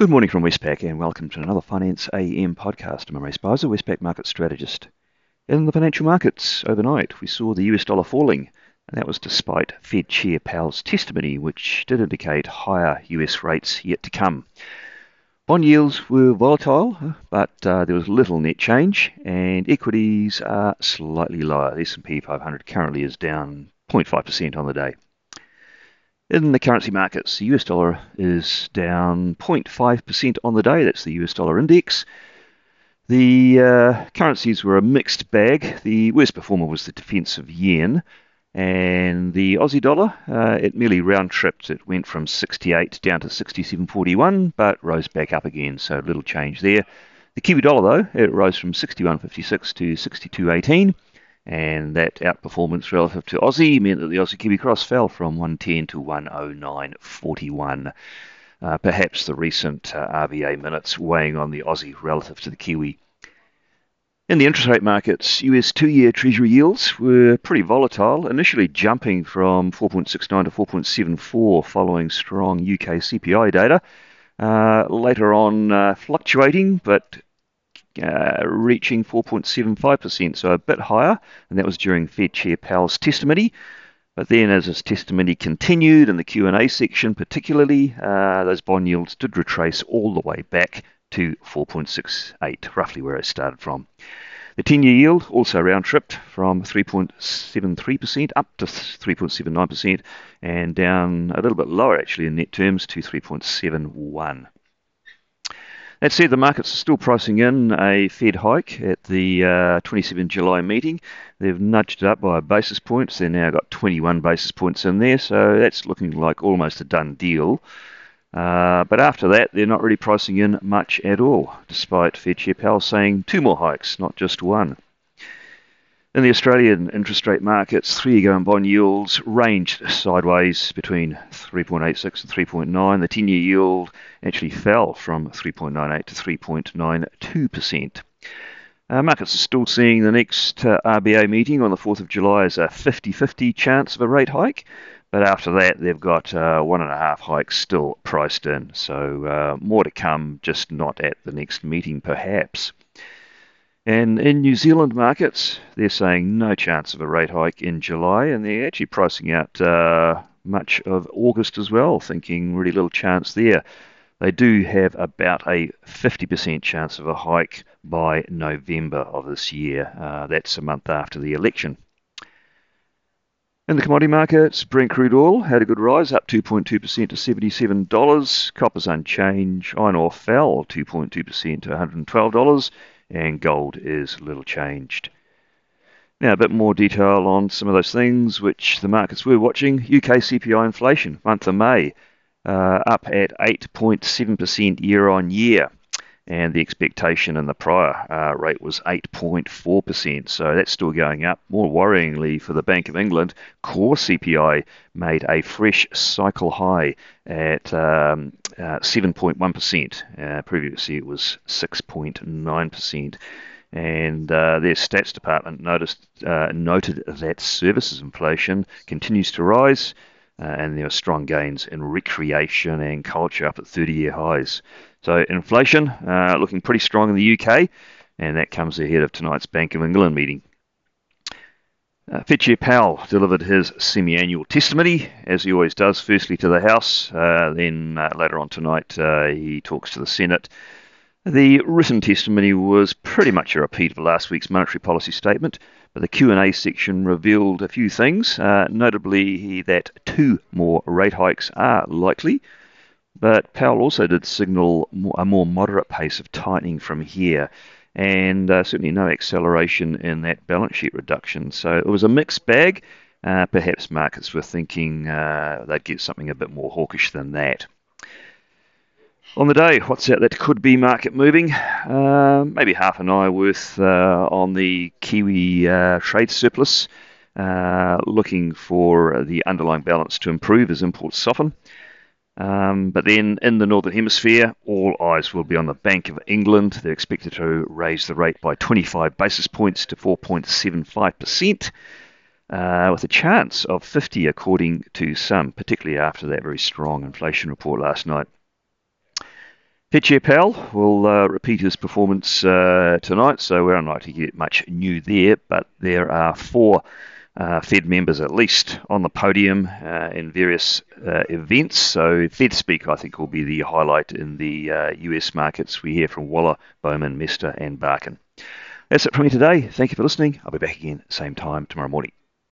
Good morning from Westpac and welcome to another Finance AM podcast. I'm Imre Speizer, Westpac market strategist. In the financial markets overnight, we saw the US dollar falling, and that was despite Fed Chair Powell's testimony, which did indicate higher US rates yet to come. Bond yields were volatile, but uh, there was little net change, and equities are slightly lower. The S&P 500 currently is down 0.5% on the day. In the currency markets, the US dollar is down 0.5% on the day. That's the US dollar index. The uh, currencies were a mixed bag. The worst performer was the defensive yen. And the Aussie dollar, uh, it merely round tripped. It went from 68 down to 67.41, but rose back up again, so little change there. The Kiwi dollar, though, it rose from 61.56 to 62.18 and that outperformance relative to Aussie meant that the Aussie Kiwi Cross fell from 110 to 109.41. Uh, perhaps the recent uh, RBA minutes weighing on the Aussie relative to the Kiwi. In the interest rate markets, US two year Treasury yields were pretty volatile, initially jumping from 4.69 to 4.74 following strong UK CPI data. Uh, later on, uh, fluctuating, but uh, reaching 4.75%, so a bit higher, and that was during Fed Chair Powell's testimony. But then, as his testimony continued in the Q&A section, particularly, uh, those bond yields did retrace all the way back to 4.68, roughly where it started from. The 10-year yield also round tripped from 3.73% up to 3.79% and down a little bit lower actually in net terms to 3.71. That said, the markets are still pricing in a Fed hike at the uh, 27 July meeting. They've nudged it up by a basis point. They've now got 21 basis points in there, so that's looking like almost a done deal. Uh, but after that, they're not really pricing in much at all, despite Fed Chair Powell saying two more hikes, not just one. In the Australian interest rate markets, three-year going bond yields ranged sideways between 3.86 and 3.9. The 10-year yield actually fell from 3.98 to 3.92%. Uh, markets are still seeing the next uh, RBA meeting on the 4th of July as a 50-50 chance of a rate hike. But after that, they've got uh, one and a half hikes still priced in. So uh, more to come, just not at the next meeting, perhaps. And in New Zealand markets, they're saying no chance of a rate hike in July, and they're actually pricing out uh, much of August as well, thinking really little chance there. They do have about a 50% chance of a hike by November of this year. Uh, that's a month after the election. In the commodity markets, Brent crude oil had a good rise, up 2.2% to $77. Copper's unchanged. Iron ore fell 2.2% to $112 and gold is little changed. Now, a bit more detail on some of those things which the markets were watching. UK CPI inflation, month of May, uh, up at 8.7% year on year and the expectation in the prior uh, rate was 8.4%. So that's still going up. More worryingly for the Bank of England, core CPI made a fresh cycle high at um, uh, 7.1%. Uh, previously it was 6.9%. And uh, their stats department noticed, uh, noted that services inflation continues to rise, and there were strong gains in recreation and culture up at 30 year highs. So inflation uh, looking pretty strong in the UK, and that comes ahead of tonight's Bank of England meeting. Uh, Powell delivered his semi-annual testimony, as he always does, firstly to the House, uh, then uh, later on tonight uh, he talks to the Senate. The written testimony was pretty much a repeat of last week's monetary policy statement, but the Q&A section revealed a few things, uh, notably that two more rate hikes are likely, but Powell also did signal a more moderate pace of tightening from here, and uh, certainly no acceleration in that balance sheet reduction. So it was a mixed bag. Uh, perhaps markets were thinking uh, they'd get something a bit more hawkish than that. On the day, what's out that could be market moving? Uh, maybe half an eye worth uh, on the Kiwi uh, trade surplus, looking for the underlying balance to improve as imports soften. Um, but then in the Northern Hemisphere, all eyes will be on the Bank of England. They're expected to raise the rate by 25 basis points to 4.75%, uh, with a chance of 50 according to some, particularly after that very strong inflation report last night. Chair Powell will uh, repeat his performance uh, tonight, so we're unlikely to get much new there, but there are four uh, Fed members at least on the podium uh, in various uh, events. So Fed Speak, I think, will be the highlight in the US uh, markets. We hear from Waller, Bowman, Mester, and Barkin. That's it from me today. Thank you for listening. I'll be back again same time tomorrow morning.